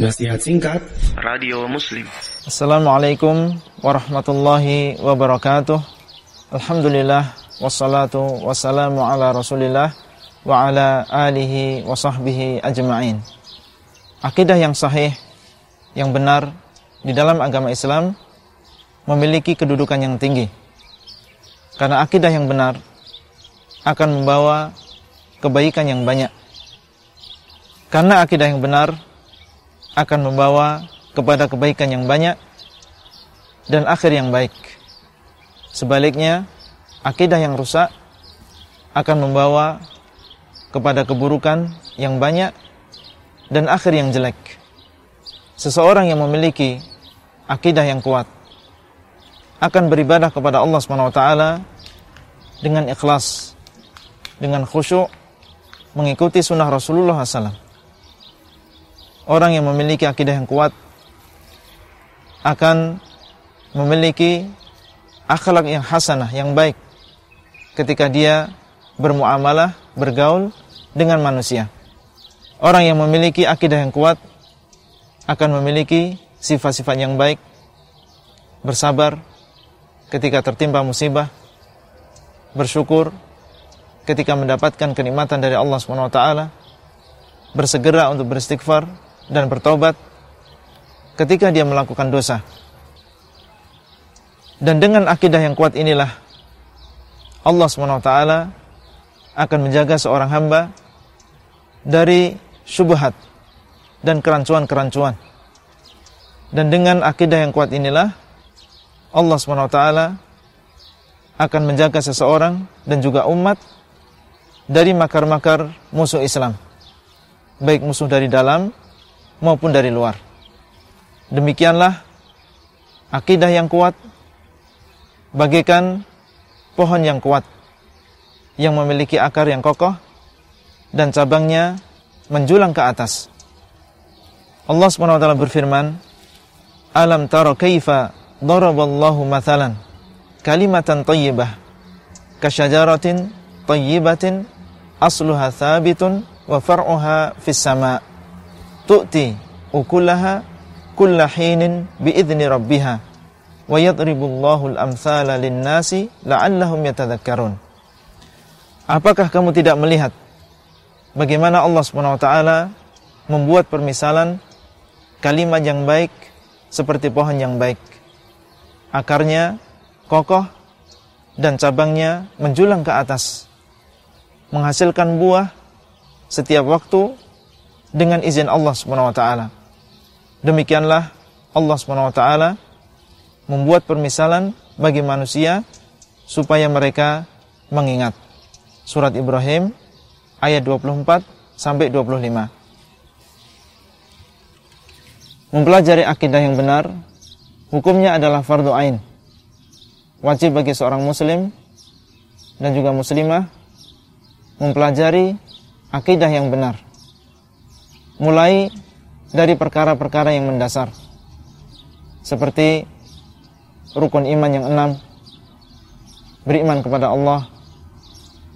Nasihat singkat. Radio Muslim. Assalamualaikum warahmatullahi wabarakatuh. Alhamdulillah Wassalatu wassalamu ala rasulillah Wa ala alihi wa sahbihi ajma'in. Akidah yang sahih Yang benar Di dalam agama Islam Memiliki kedudukan yang tinggi. Karena akidah yang benar Akan membawa Kebaikan yang banyak. Karena akidah yang benar akan membawa kepada kebaikan yang banyak dan akhir yang baik. Sebaliknya, akidah yang rusak akan membawa kepada keburukan yang banyak dan akhir yang jelek. Seseorang yang memiliki akidah yang kuat akan beribadah kepada Allah SWT dengan ikhlas, dengan khusyuk, mengikuti sunnah Rasulullah SAW orang yang memiliki akidah yang kuat akan memiliki akhlak yang hasanah, yang baik ketika dia bermuamalah, bergaul dengan manusia. Orang yang memiliki akidah yang kuat akan memiliki sifat-sifat yang baik, bersabar ketika tertimpa musibah, bersyukur ketika mendapatkan kenikmatan dari Allah SWT, bersegera untuk beristighfar dan bertobat ketika dia melakukan dosa. Dan dengan akidah yang kuat inilah Allah SWT akan menjaga seorang hamba dari syubhat dan kerancuan-kerancuan. Dan dengan akidah yang kuat inilah Allah SWT akan menjaga seseorang dan juga umat dari makar-makar musuh Islam. Baik musuh dari dalam maupun dari luar. Demikianlah akidah yang kuat bagaikan pohon yang kuat yang memiliki akar yang kokoh dan cabangnya menjulang ke atas. Allah SWT berfirman, Alam tara kaifa daraballahu mathalan kalimatan tayyibah kasyajaratin tayyibatin asluha thabitun wa far'uha fis sama' tu'ti ukulaha kulla hinin biidni rabbiha wa yadribullahu al-amthala lin-nasi la'allahum yatadhakkarun. Apakah kamu tidak melihat bagaimana Allah SWT membuat permisalan kalimat yang baik seperti pohon yang baik? Akarnya kokoh dan cabangnya menjulang ke atas menghasilkan buah setiap waktu dengan izin Allah Subhanahu wa taala. Demikianlah Allah Subhanahu wa taala membuat permisalan bagi manusia supaya mereka mengingat. Surat Ibrahim ayat 24 sampai 25. Mempelajari akidah yang benar hukumnya adalah fardu ain. Wajib bagi seorang muslim dan juga muslimah mempelajari akidah yang benar mulai dari perkara-perkara yang mendasar. Seperti rukun iman yang enam. Beriman kepada Allah.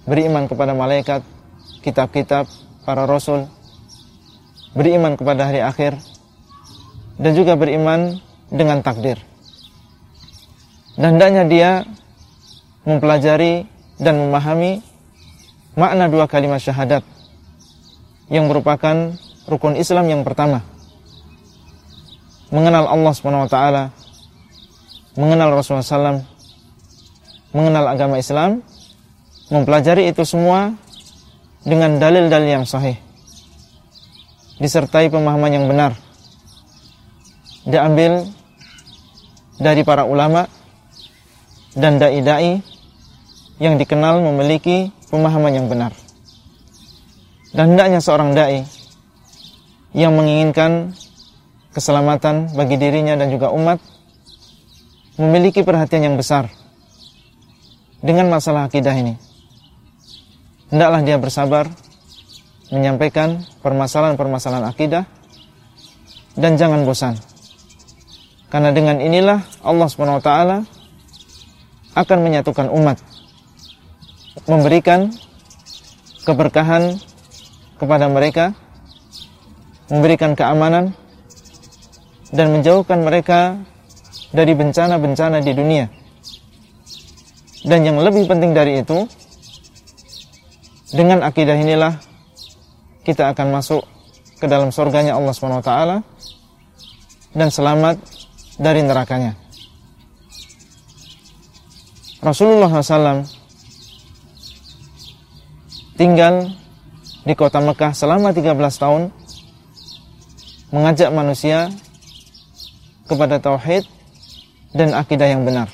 Beriman kepada malaikat kitab-kitab para rasul. Beriman kepada hari akhir. Dan juga beriman dengan takdir. Dan hendaknya dia mempelajari dan memahami makna dua kalimat syahadat yang merupakan rukun Islam yang pertama. Mengenal Allah SWT, mengenal Rasulullah SAW, mengenal agama Islam, mempelajari itu semua dengan dalil-dalil yang sahih. Disertai pemahaman yang benar. Diambil dari para ulama dan dai-dai yang dikenal memiliki pemahaman yang benar. Dan hendaknya seorang dai yang menginginkan keselamatan bagi dirinya dan juga umat memiliki perhatian yang besar dengan masalah akidah ini. Hendaklah dia bersabar menyampaikan permasalahan-permasalahan akidah dan jangan bosan. Karena dengan inilah Allah SWT akan menyatukan umat memberikan keberkahan kepada mereka memberikan keamanan dan menjauhkan mereka dari bencana-bencana di dunia. Dan yang lebih penting dari itu, dengan akidah inilah kita akan masuk ke dalam surganya Allah SWT dan selamat dari nerakanya. Rasulullah SAW tinggal di kota Mekah selama 13 tahun mengajak manusia kepada tauhid dan akidah yang benar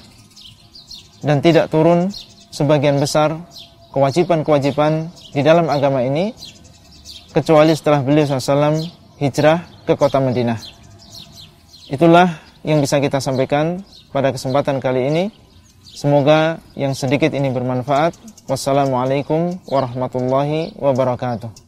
dan tidak turun sebagian besar kewajiban-kewajiban di dalam agama ini kecuali setelah beliau SAW hijrah ke kota Madinah. Itulah yang bisa kita sampaikan pada kesempatan kali ini. Semoga yang sedikit ini bermanfaat. Wassalamualaikum warahmatullahi wabarakatuh.